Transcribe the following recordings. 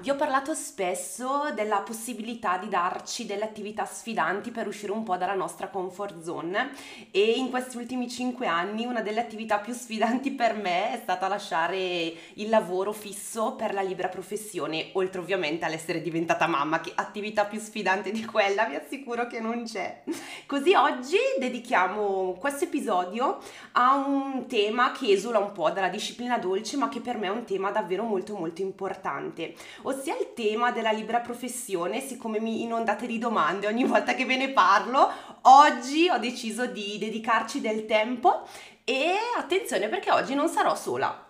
Vi ho parlato spesso della possibilità di darci delle attività sfidanti per uscire un po' dalla nostra comfort zone e in questi ultimi cinque anni una delle attività più sfidanti per me è stata lasciare il lavoro fisso per la libera professione, oltre ovviamente all'essere diventata mamma, che attività più sfidante di quella vi assicuro che non c'è. Così oggi dedichiamo questo episodio a un tema che esula un po' dalla disciplina dolce, ma che per me è un tema davvero molto molto importante ossia il tema della libera professione, siccome mi inondate di domande ogni volta che ve ne parlo, oggi ho deciso di dedicarci del tempo e attenzione perché oggi non sarò sola.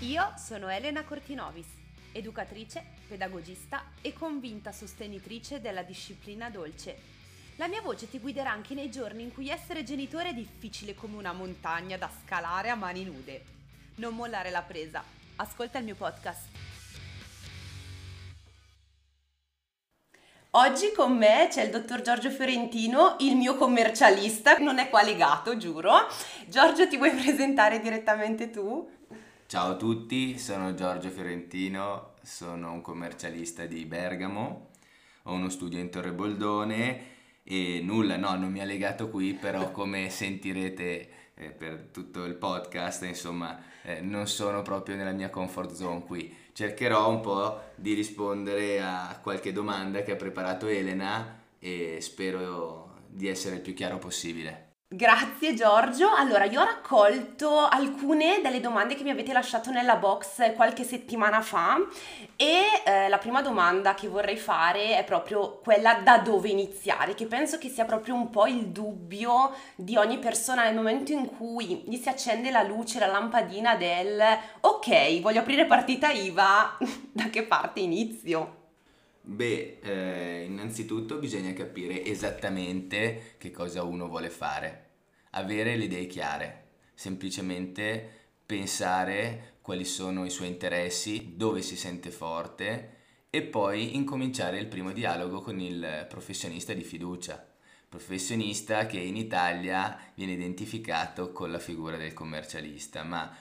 Io sono Elena Cortinovis, educatrice, pedagogista e convinta sostenitrice della disciplina dolce. La mia voce ti guiderà anche nei giorni in cui essere genitore è difficile come una montagna da scalare a mani nude. Non mollare la presa, ascolta il mio podcast. Oggi con me c'è il dottor Giorgio Fiorentino, il mio commercialista, non è qua legato, giuro. Giorgio, ti vuoi presentare direttamente tu? Ciao a tutti, sono Giorgio Fiorentino, sono un commercialista di Bergamo, ho uno studio in Torre Boldone e nulla, no, non mi ha legato qui, però come sentirete eh, per tutto il podcast, insomma, eh, non sono proprio nella mia comfort zone qui. Cercherò un po' di rispondere a qualche domanda che ha preparato Elena e spero di essere il più chiaro possibile. Grazie Giorgio. Allora, io ho raccolto alcune delle domande che mi avete lasciato nella box qualche settimana fa e eh, la prima domanda che vorrei fare è proprio quella da dove iniziare, che penso che sia proprio un po' il dubbio di ogni persona nel momento in cui gli si accende la luce, la lampadina del ok, voglio aprire partita IVA, da che parte inizio? Beh, eh, innanzitutto bisogna capire esattamente che cosa uno vuole fare, avere le idee chiare, semplicemente pensare quali sono i suoi interessi, dove si sente forte e poi incominciare il primo dialogo con il professionista di fiducia, professionista che in Italia viene identificato con la figura del commercialista, ma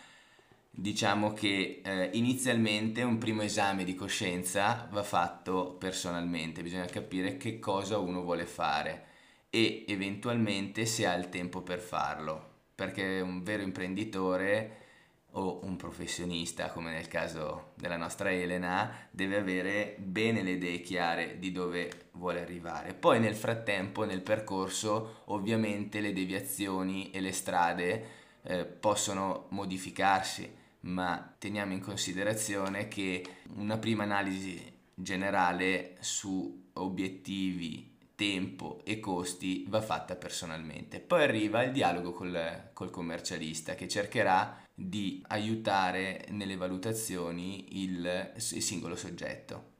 diciamo che eh, inizialmente un primo esame di coscienza va fatto personalmente, bisogna capire che cosa uno vuole fare e eventualmente se ha il tempo per farlo, perché un vero imprenditore o un professionista, come nel caso della nostra Elena, deve avere bene le idee chiare di dove vuole arrivare. Poi nel frattempo, nel percorso, ovviamente le deviazioni e le strade eh, possono modificarsi ma teniamo in considerazione che una prima analisi generale su obiettivi, tempo e costi va fatta personalmente. Poi arriva il dialogo col, col commercialista che cercherà di aiutare nelle valutazioni il, il singolo soggetto.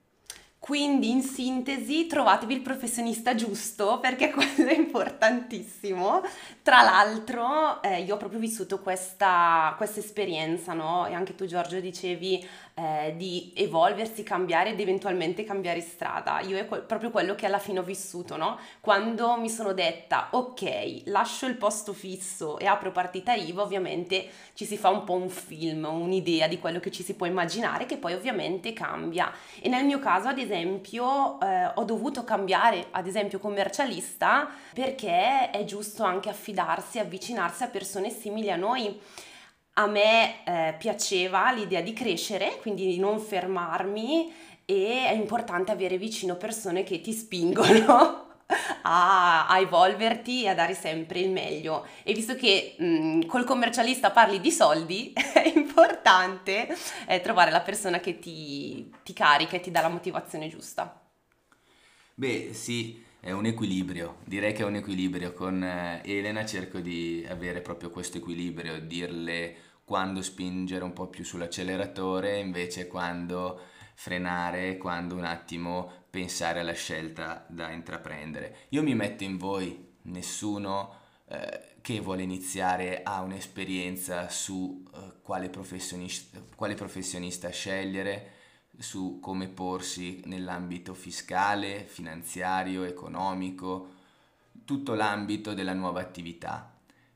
Quindi in sintesi trovatevi il professionista giusto perché quello è importantissimo. Tra l'altro eh, io ho proprio vissuto questa, questa esperienza, no? E anche tu Giorgio dicevi eh, di evolversi, cambiare ed eventualmente cambiare strada. Io è que- proprio quello che alla fine ho vissuto, no? Quando mi sono detta, ok, lascio il posto fisso e apro partita IVA, ovviamente ci si fa un po' un film, un'idea di quello che ci si può immaginare, che poi ovviamente cambia. E nel mio caso, ad esempio, eh, ho dovuto cambiare, ad esempio, commercialista perché è giusto anche affidarsi, avvicinarsi a persone simili a noi a me eh, piaceva l'idea di crescere, quindi di non fermarmi e è importante avere vicino persone che ti spingono a, a, evolverti e a dare sempre il meglio. E visto che mh, mm, col commercialista parli di soldi, è importante eh, trovare la persona che ti, ti carica e ti dà la motivazione giusta. Beh, sì, è un equilibrio, direi che è un equilibrio. Con eh, Elena cerco di avere proprio questo equilibrio, dirle quando spingere un po' più sull'acceleratore, invece quando frenare, quando un attimo pensare alla scelta da intraprendere. Io mi metto in voi, nessuno eh, che vuole iniziare ha un'esperienza su eh, quale, professionista, quale professionista scegliere, su come porsi nell'ambito fiscale, finanziario, economico, tutto l'ambito della nuova attività.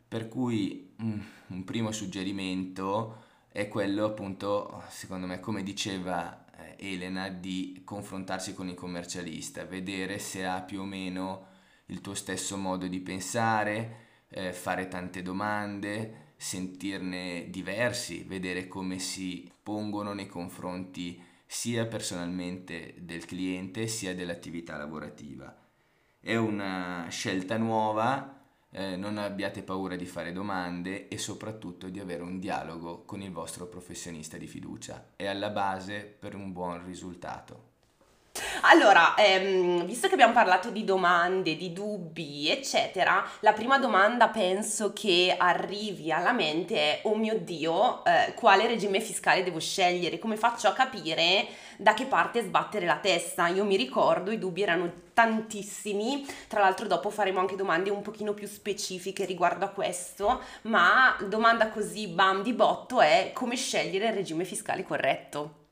Per cui un primo suggerimento è è quello appunto, secondo me, come diceva eh, Elena, di confrontarsi con il commercialista, vedere se ha più o meno il tuo stesso modo di pensare, eh, fare tante domande, sentirne diversi, vedere come si pongono nei confronti sia personalmente del cliente sia dell'attività lavorativa. È una scelta nuova, eh, non abbiate paura di fare domande e soprattutto di avere un dialogo con il vostro professionista di fiducia. È alla base per un buon risultato. Allora, ehm, visto che abbiamo parlato di domande, di dubbi, eccetera, la prima domanda penso che arrivi alla mente è, oh mio Dio, eh, quale regime fiscale devo scegliere? Come faccio a capire da che parte sbattere la testa? Io mi ricordo, i dubbi erano tantissimi, tra l'altro dopo faremo anche domande un pochino più specifiche riguardo a questo, ma domanda così bam di botto è come scegliere il regime fiscale corretto?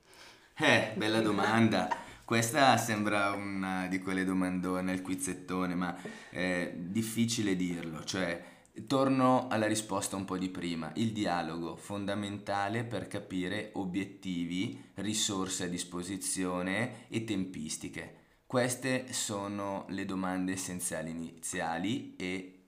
Eh, bella domanda. Questa sembra una di quelle domandone al quizzettone, ma è difficile dirlo, cioè torno alla risposta un po' di prima, il dialogo fondamentale per capire obiettivi, risorse a disposizione e tempistiche. Queste sono le domande essenziali iniziali e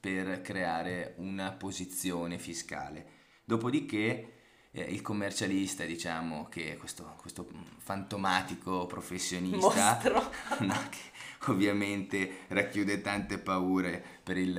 per creare una posizione fiscale. Dopodiché eh, il commercialista, diciamo, che è questo, questo fantomatico professionista, no, che ovviamente racchiude tante paure per il,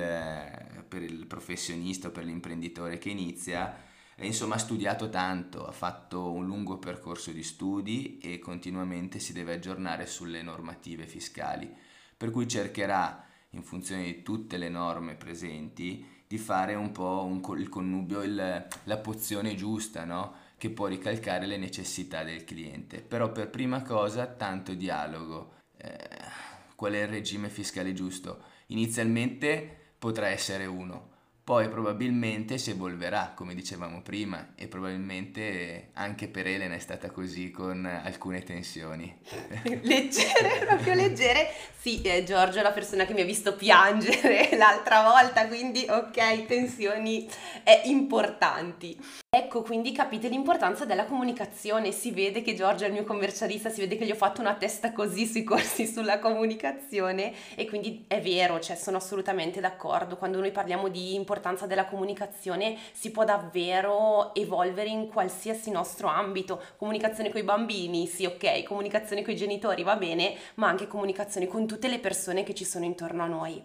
per il professionista o per l'imprenditore che inizia, insomma ha studiato tanto, ha fatto un lungo percorso di studi e continuamente si deve aggiornare sulle normative fiscali, per cui cercherà, in funzione di tutte le norme presenti, di fare un po' un, il connubio, il, la pozione giusta, no? che può ricalcare le necessità del cliente. Però per prima cosa tanto dialogo. Eh, qual è il regime fiscale giusto? Inizialmente potrà essere uno, poi probabilmente si evolverà, come dicevamo prima, e probabilmente anche per Elena è stata così con alcune tensioni. leggere, proprio leggere. Sì, eh, Giorgio è la persona che mi ha visto piangere l'altra volta, quindi ok, tensioni eh, importanti. Ecco, quindi capite l'importanza della comunicazione. Si vede che Giorgio è il mio commercialista, si vede che gli ho fatto una testa così sui corsi sulla comunicazione e quindi è vero, cioè sono assolutamente d'accordo. Quando noi parliamo di importanza della comunicazione si può davvero evolvere in qualsiasi nostro ambito. Comunicazione con i bambini, sì, ok, comunicazione con i genitori va bene, ma anche comunicazione con tutte le persone che ci sono intorno a noi.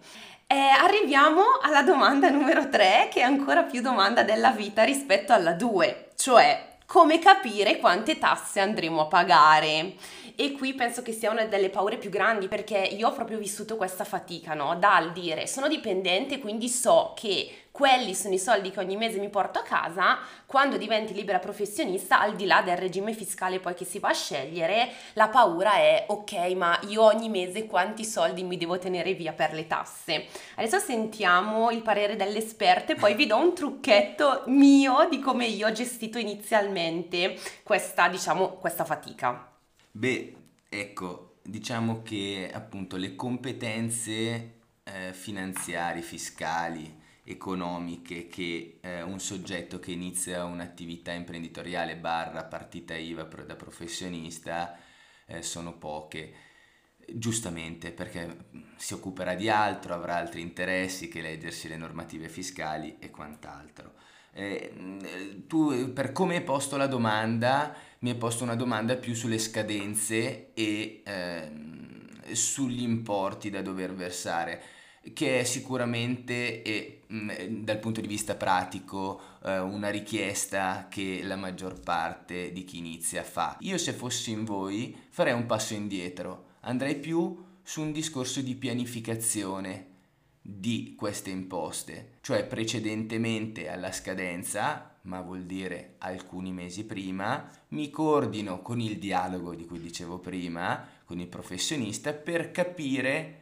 Eh, arriviamo alla domanda numero 3, che è ancora più domanda della vita rispetto alla 2, cioè come capire quante tasse andremo a pagare. E qui penso che sia una delle paure più grandi perché io ho proprio vissuto questa fatica, no? Dal dire sono dipendente, quindi so che quelli sono i soldi che ogni mese mi porto a casa, quando diventi libera professionista, al di là del regime fiscale poi che si va a scegliere, la paura è ok, ma io ogni mese quanti soldi mi devo tenere via per le tasse? Adesso sentiamo il parere dell'esperto e poi vi do un trucchetto mio di come io ho gestito inizialmente questa, diciamo, questa fatica. Beh, ecco, diciamo che appunto le competenze eh, finanziarie, fiscali, economiche che eh, un soggetto che inizia un'attività imprenditoriale barra partita IVA da professionista eh, sono poche. Giustamente perché si occuperà di altro, avrà altri interessi che leggersi le normative fiscali e quant'altro. Eh, tu per come hai posto la domanda mi hai posto una domanda più sulle scadenze e ehm, sugli importi da dover versare che è sicuramente mm, dal punto di vista pratico eh, una richiesta che la maggior parte di chi inizia fa. Io se fossi in voi farei un passo indietro, andrei più su un discorso di pianificazione di queste imposte, cioè precedentemente alla scadenza, ma vuol dire alcuni mesi prima, mi coordino con il dialogo di cui dicevo prima, con il professionista per capire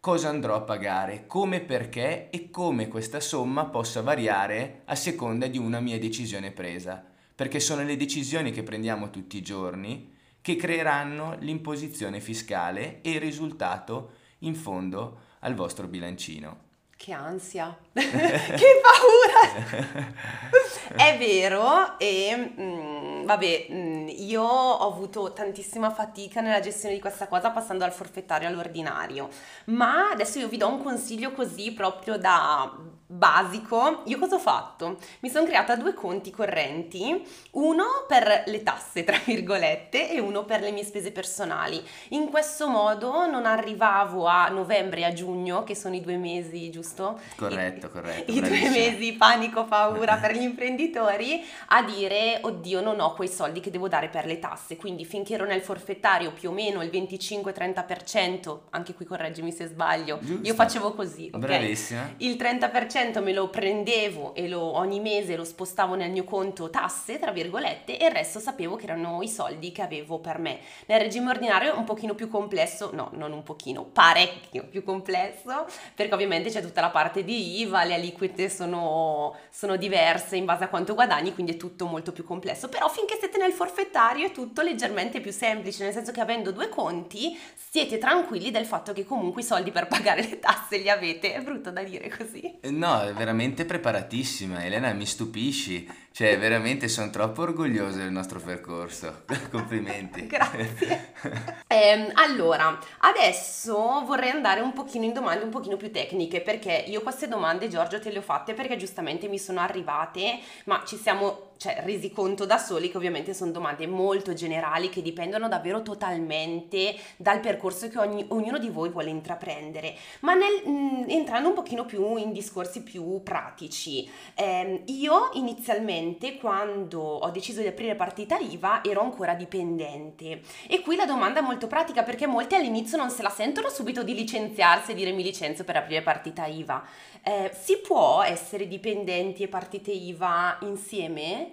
cosa andrò a pagare, come perché e come questa somma possa variare a seconda di una mia decisione presa, perché sono le decisioni che prendiamo tutti i giorni che creeranno l'imposizione fiscale e il risultato in fondo al vostro bilancino. Che ansia! che paura! È vero e mh, mm, vabbè, mh, mm, io ho avuto tantissima fatica nella gestione di questa cosa passando dal forfettario all'ordinario, ma adesso io vi do un consiglio così proprio da basico, io cosa ho fatto? Mi sono creata due conti correnti, uno per le tasse, tra virgolette, e uno per le mie spese personali. In questo modo non arrivavo a novembre e a giugno, che sono i due mesi, giusto? Corretto, I, corretto. I due mesi panico, paura per gli imprenditori, a dire, oddio, non ho quei soldi che devo dare per le tasse. Quindi finché ero nel forfettario più o meno il 25-30%, anche qui correggimi se sbaglio, giusto. io facevo così, ok? Bravissima. Il 30% 10% me lo prendevo e lo, ogni mese lo spostavo nel mio conto tasse, tra virgolette, e il resto sapevo che erano i soldi che avevo per me. Nel regime ordinario è un pochino più complesso, no, non un pochino, parecchio più complesso, perché ovviamente c'è tutta la parte di IVA, le aliquote sono, sono diverse in base a quanto guadagni, quindi è tutto molto più complesso. Però finché siete nel forfettario è tutto leggermente più semplice, nel senso che avendo due conti siete tranquilli del fatto che comunque i soldi per pagare le tasse li avete. È brutto da dire così. No, No, è veramente preparatissima. Elena, mi stupisci. Cioè, veramente sono troppo orgoglioso del nostro percorso. Complimenti. Grazie. eh, allora, adesso vorrei andare un pochino in domande un pochino più tecniche, perché io queste domande, Giorgio, te le ho fatte perché giustamente mi sono arrivate, ma ci siamo cioè, resi conto da soli che ovviamente sono domande molto generali che dipendono davvero totalmente dal percorso che ogni, ognuno di voi vuole intraprendere. Ma nel, mh, entrando un pochino più in discorsi più pratici, eh, io inizialmente quando ho deciso di aprire partita IVA ero ancora dipendente e qui la domanda è molto pratica perché molti all'inizio non se la sentono subito di licenziarsi e dire mi licenzio per aprire partita IVA. Eh, si può essere dipendenti e partite IVA insieme?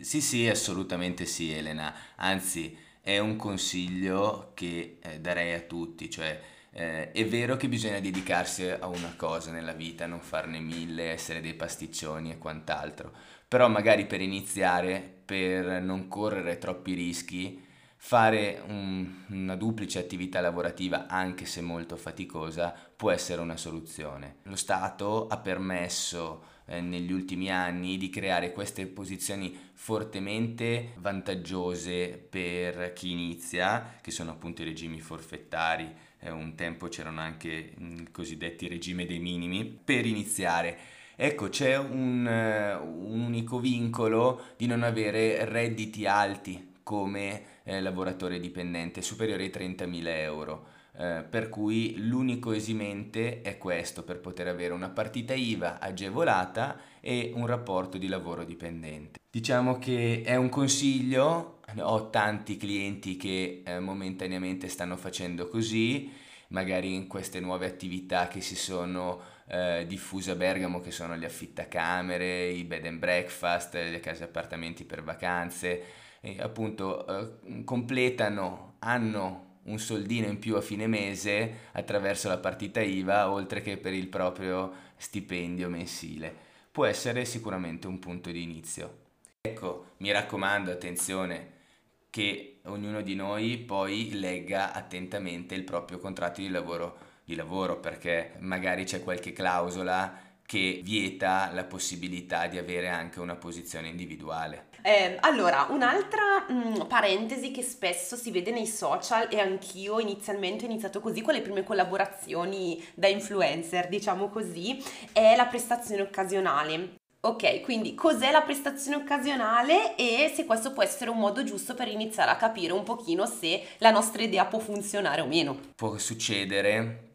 Sì, sì, assolutamente sì, Elena. Anzi, è un consiglio che eh, darei a tutti, cioè eh, è vero che bisogna dedicarsi a una cosa nella vita, non farne mille, essere dei pasticcioni e quant'altro, però magari per iniziare, per non correre troppi rischi, fare un, una duplice attività lavorativa, anche se molto faticosa, può essere una soluzione. Lo Stato ha permesso eh, negli ultimi anni di creare queste posizioni fortemente vantaggiose per chi inizia, che sono appunto i regimi forfettari, eh, un tempo c'erano anche i cosiddetti regime dei minimi, per iniziare. Ecco, c'è un, un unico vincolo di non avere redditi alti come eh, lavoratore dipendente superiore ai 30.000 euro. Eh, per cui l'unico esimente è questo per poter avere una partita IVA agevolata e un rapporto di lavoro dipendente. Diciamo che è un consiglio, ho tanti clienti che eh, momentaneamente stanno facendo così, magari in queste nuove attività che si sono eh, diffuse a Bergamo che sono gli affittacamere, i bed and breakfast, le case appartamenti per vacanze, e appunto eh, completano, hanno un soldino in più a fine mese attraverso la partita IVA oltre che per il proprio stipendio mensile. Può essere sicuramente un punto di inizio. Ecco, mi raccomando, attenzione, che ognuno di noi poi legga attentamente il proprio contratto di lavoro, di lavoro perché magari c'è qualche clausola che vieta la possibilità di avere anche una posizione individuale. Eh, allora, un'altra mh, mm, parentesi che spesso si vede nei social e anch'io inizialmente ho iniziato così con le prime collaborazioni da influencer, diciamo così, è la prestazione occasionale. Ok, quindi cos'è la prestazione occasionale e se questo può essere un modo giusto per iniziare a capire un pochino se la nostra idea può funzionare o meno. Può succedere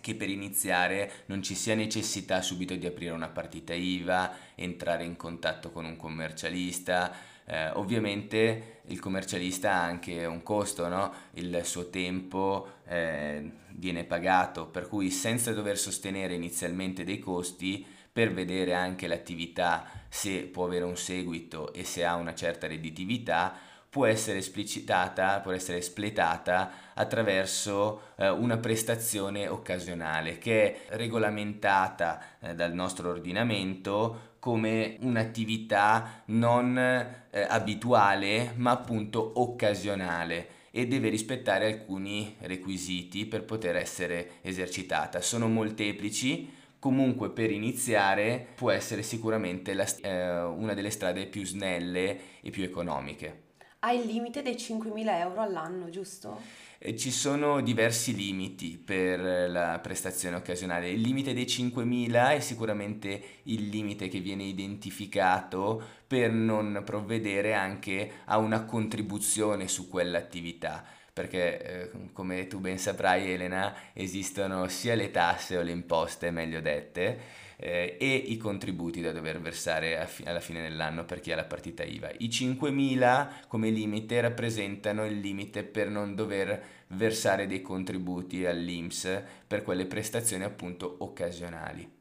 che per iniziare non ci sia necessità subito di aprire una partita IVA, entrare in contatto con un commercialista. Eh, ovviamente il commercialista ha anche un costo, no? il suo tempo eh, viene pagato, per cui senza dover sostenere inizialmente dei costi, per vedere anche l'attività se può avere un seguito e se ha una certa redditività, può essere esplicitata, può essere espletata attraverso eh, una prestazione occasionale che è regolamentata eh, dal nostro ordinamento come un'attività non eh, abituale ma appunto occasionale e deve rispettare alcuni requisiti per poter essere esercitata. Sono molteplici, comunque per iniziare può essere sicuramente la, eh, una delle strade più snelle e più economiche. Hai il limite dei 5.000 euro all'anno, giusto? Ci sono diversi limiti per la prestazione occasionale. Il limite dei 5.000 è sicuramente il limite che viene identificato per non provvedere anche a una contribuzione su quell'attività perché eh, come tu ben saprai Elena esistono sia le tasse o le imposte meglio dette eh, e i contributi da dover versare fi- alla fine dell'anno per chi ha la partita IVA. I 5.000 come limite rappresentano il limite per non dover versare dei contributi all'IMSS per quelle prestazioni appunto occasionali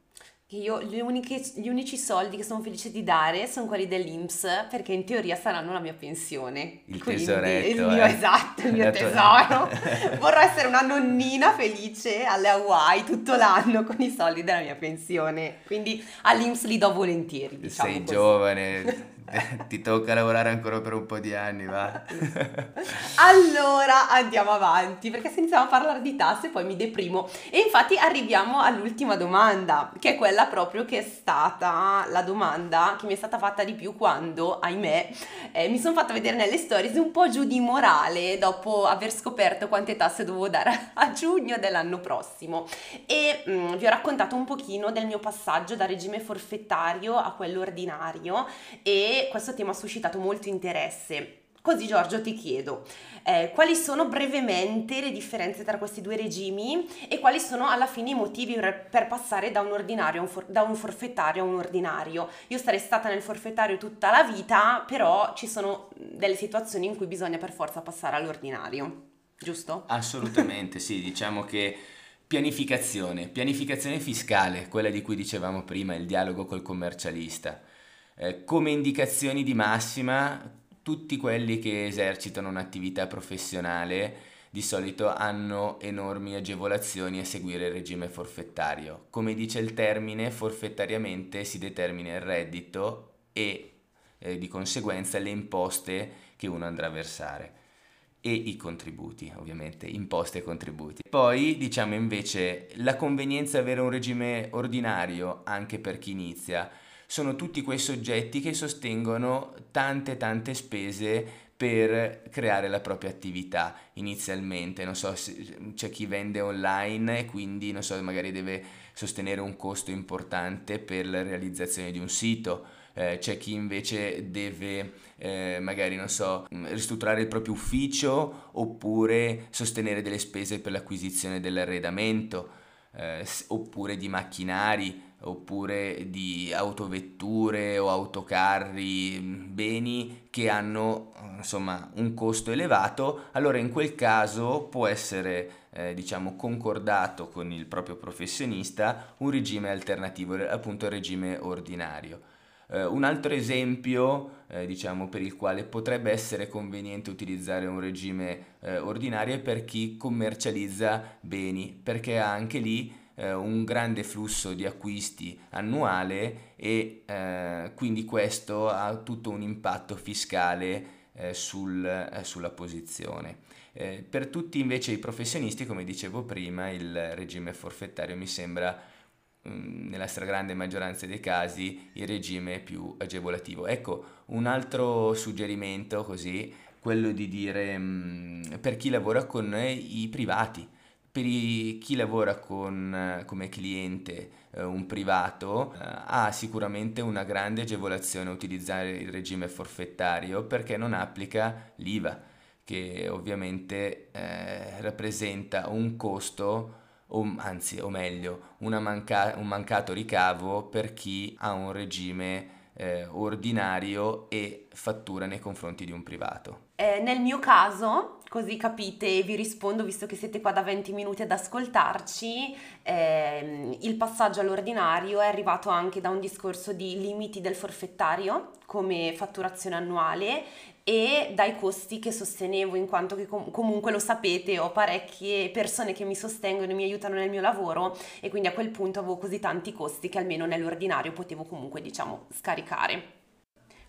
io gli, uniche, gli, unici soldi che sono felice di dare sono quelli dell'Inps perché in teoria saranno la mia pensione. Il Quindi, tesoretto. Il mio, eh. esatto, il mio tesoro. Vorrei essere una nonnina felice alle Hawaii tutto l'anno con i soldi della mia pensione. Quindi all'Inps li do volentieri. Diciamo Sei così. giovane, ti tocca lavorare ancora per un po' di anni, va. allora andiamo avanti, perché se iniziamo a parlare di tasse poi mi deprimo. E infatti arriviamo all'ultima domanda, che è quella proprio che è stata la domanda che mi è stata fatta di più quando, ahimè, eh, mi sono fatta vedere nelle stories un po' giù di morale dopo aver scoperto quante tasse dovevo dare a giugno dell'anno prossimo. E mh, mm, vi ho raccontato un pochino del mio passaggio da regime forfettario a quello ordinario e questo tema ha suscitato molto interesse. Così Giorgio ti chiedo, eh, quali sono brevemente le differenze tra questi due regimi e quali sono alla fine i motivi per, passare da un, ordinario, un for, da un forfettario a un ordinario? Io sarei stata nel forfettario tutta la vita, però ci sono delle situazioni in cui bisogna per forza passare all'ordinario, giusto? Assolutamente, sì, diciamo che pianificazione, pianificazione fiscale, quella di cui dicevamo prima, il dialogo col commercialista eh, come indicazioni di massima tutti quelli che esercitano un'attività professionale di solito hanno enormi agevolazioni a seguire il regime forfettario. Come dice il termine, forfettariamente si determina il reddito e eh, di conseguenza le imposte che uno andrà a versare e i contributi, ovviamente, imposte e contributi. Poi diciamo invece la convenienza avere un regime ordinario anche per chi inizia sono tutti quei soggetti che sostengono tante tante spese per creare la propria attività inizialmente, non so, c'è chi vende online e quindi non so, magari deve sostenere un costo importante per la realizzazione di un sito, eh, c'è chi invece deve eh, magari non so, ristrutturare il proprio ufficio oppure sostenere delle spese per l'acquisizione dell'arredamento eh, oppure di macchinari oppure di autovetture o autocarri, beni che hanno insomma un costo elevato, allora in quel caso può essere eh, diciamo concordato con il proprio professionista un regime alternativo, appunto il regime ordinario. Uh, un altro esempio, eh, diciamo, per il quale potrebbe essere conveniente utilizzare un regime eh, ordinario è per chi commercializza beni, perché anche lì eh, un grande flusso di acquisti annuale e eh, quindi questo ha tutto un impatto fiscale eh, sul, eh, sulla posizione. Eh, per tutti invece i professionisti, come dicevo prima, il regime forfettario mi sembra mm, nella stragrande maggioranza dei casi il regime più agevolativo. Ecco, un altro suggerimento così, quello di dire mm, per chi lavora con i privati, per chi lavora con, come cliente eh, un privato eh, ha sicuramente una grande agevolazione utilizzare il regime forfettario perché non applica l'IVA che ovviamente eh, rappresenta un costo o anzi o meglio manca- un mancato ricavo per chi ha un regime eh, ordinario e fattura nei confronti di un privato. Eh, nel mio caso, così capite e vi rispondo, visto che siete qua da 20 minuti ad ascoltarci, ehm, il passaggio all'ordinario è arrivato anche da un discorso di limiti del forfettario come fatturazione annuale e dai costi che sostenevo in quanto che com- comunque lo sapete ho parecchie persone che mi sostengono e mi aiutano nel mio lavoro e quindi a quel punto avevo così tanti costi che almeno nell'ordinario potevo comunque diciamo scaricare.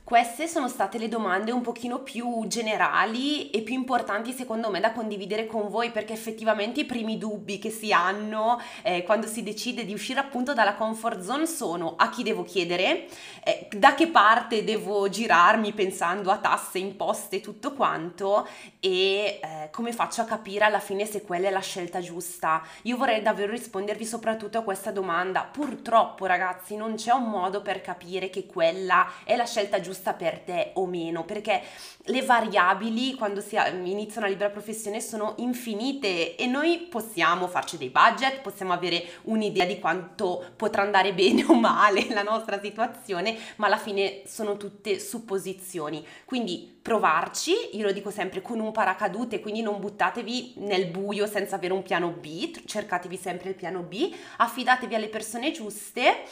Queste sono state le domande un pochino più generali e più importanti secondo me da condividere con voi perché effettivamente i primi dubbi che si hanno eh, quando si decide di uscire appunto dalla comfort zone sono a chi devo chiedere, eh, da che parte devo girarmi pensando a tasse, imposte tutto quanto e eh, come faccio a capire alla fine se quella è la scelta giusta. Io vorrei davvero rispondervi soprattutto a questa domanda. Purtroppo ragazzi non c'è un modo per capire che quella è la scelta giusta giusta per te o meno, perché le variabili quando si inizia una libera professione sono infinite e noi possiamo farci dei budget, possiamo avere un'idea di quanto potrà andare bene o male la nostra situazione, ma alla fine sono tutte supposizioni. Quindi provarci, io lo dico sempre con un paracadute, quindi non buttatevi nel buio senza avere un piano B, cercatevi sempre il piano B, affidatevi alle persone giuste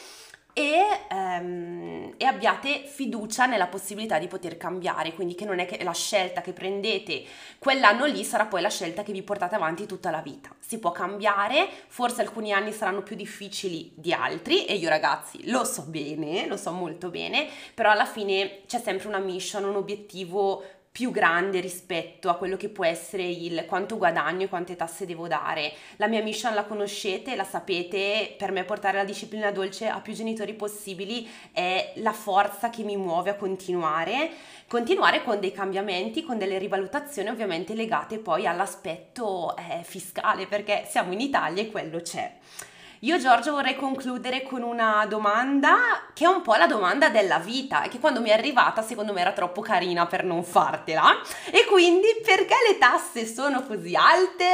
e, um, e, abbiate fiducia nella possibilità di poter cambiare, quindi che non è che la scelta che prendete quell'anno lì sarà poi la scelta che vi portate avanti tutta la vita. Si può cambiare, forse alcuni anni saranno più difficili di altri e io ragazzi lo so bene, lo so molto bene, però alla fine c'è sempre una mission, un obiettivo più grande rispetto a quello che può essere il quanto guadagno e quante tasse devo dare. La mia mission la conoscete, la sapete, per me portare la disciplina dolce a più genitori possibili è la forza che mi muove a continuare, continuare con dei cambiamenti, con delle rivalutazioni ovviamente legate poi all'aspetto eh, fiscale, perché siamo in Italia e quello c'è. Io Giorgio vorrei concludere con una domanda che è un po' la domanda della vita e che quando mi è arrivata secondo me era troppo carina per non fartela. E quindi perché le tasse sono così alte?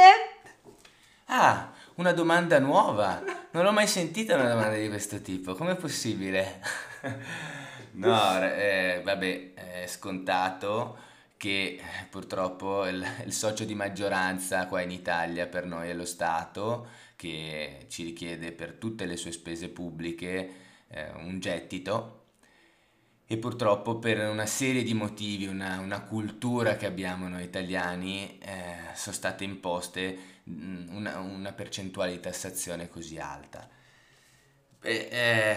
Ah, una domanda nuova. Non l'ho mai sentita una domanda di questo tipo. Com'è possibile? no, eh, vabbè, è scontato che purtroppo il, il socio di maggioranza qua in Italia per noi è lo Stato che ci richiede per tutte le sue spese pubbliche eh, un gettito e purtroppo per una serie di motivi, una, una cultura che abbiamo noi italiani, eh, sono state imposte mm, una, una, percentuale di tassazione così alta. E, eh,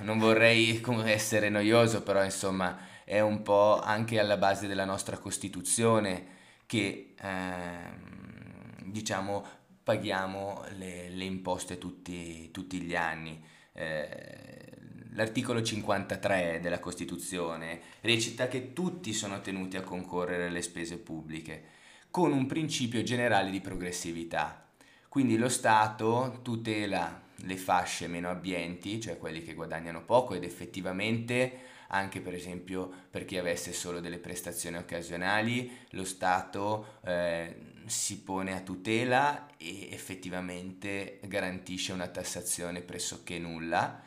non vorrei essere noioso, però insomma è un po' anche alla base della nostra Costituzione che ehm, diciamo paghiamo le, le imposte tutti, tutti, gli anni. Eh, l'articolo 53 della Costituzione recita che tutti sono tenuti a concorrere alle spese pubbliche, con un principio generale di progressività. Quindi lo Stato tutela le fasce meno abbienti, cioè quelli che guadagnano poco ed effettivamente anche per esempio per chi avesse solo delle prestazioni occasionali, lo Stato eh, si pone a tutela e effettivamente garantisce una tassazione pressoché nulla.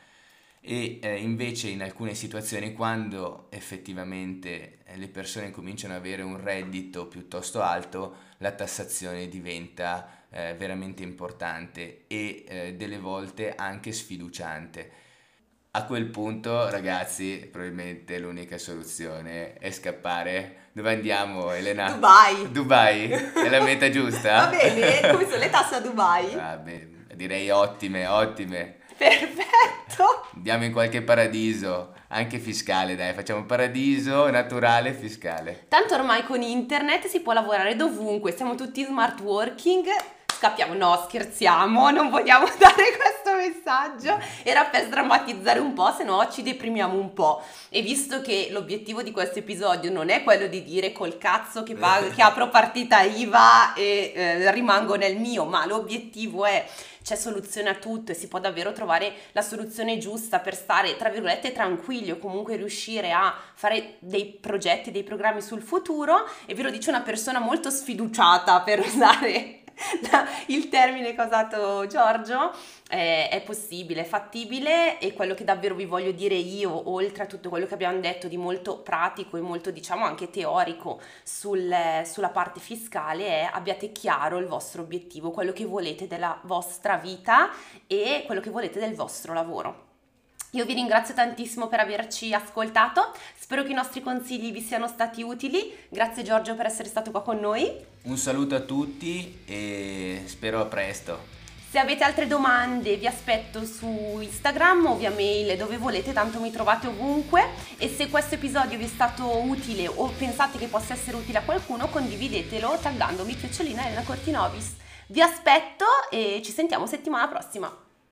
E eh, invece in alcune situazioni quando effettivamente le persone cominciano ad avere un reddito piuttosto alto la tassazione diventa eh, veramente importante e eh, delle volte anche sfiduciante a quel punto, ragazzi, probabilmente l'unica soluzione è scappare. Dove andiamo, Elena? Dubai. Dubai? È la meta giusta? Va bene, come sono le tasse a Dubai? Va bene, direi ottime, ottime. Perfetto. Andiamo in qualche paradiso, anche fiscale, dai, facciamo paradiso naturale fiscale. Tanto ormai con internet si può lavorare dovunque, siamo tutti smart working scappiamo, no scherziamo, non vogliamo dare questo messaggio, era per sdrammatizzare un po', se no ci deprimiamo un po'. E visto che l'obiettivo di questo episodio non è quello di dire col cazzo che, pago, che apro partita IVA e eh, rimango nel mio, ma l'obiettivo è c'è soluzione a tutto e si può davvero trovare la soluzione giusta per stare, tra virgolette, tranquilli o comunque riuscire a fare dei progetti, dei programmi sul futuro. E ve lo dice una persona molto sfiduciata per usare il termine che ha usato Giorgio è, è, possibile, è fattibile e quello che davvero vi voglio dire io, oltre a tutto quello che abbiamo detto di molto pratico e molto diciamo anche teorico sul, sulla parte fiscale è abbiate chiaro il vostro obiettivo, quello che volete della vostra vita e quello che volete del vostro lavoro. Io vi ringrazio tantissimo per averci ascoltato, spero che i nostri consigli vi siano stati utili. Grazie Giorgio per essere stato qua con noi. Un saluto a tutti e spero a presto. Se avete altre domande vi aspetto su Instagram o via mail dove volete, tanto mi trovate ovunque e se questo episodio vi è stato utile o pensate che possa essere utile a qualcuno condividetelo taggandomi chiocciolina Elena Cortinovis. Vi aspetto e ci sentiamo settimana prossima.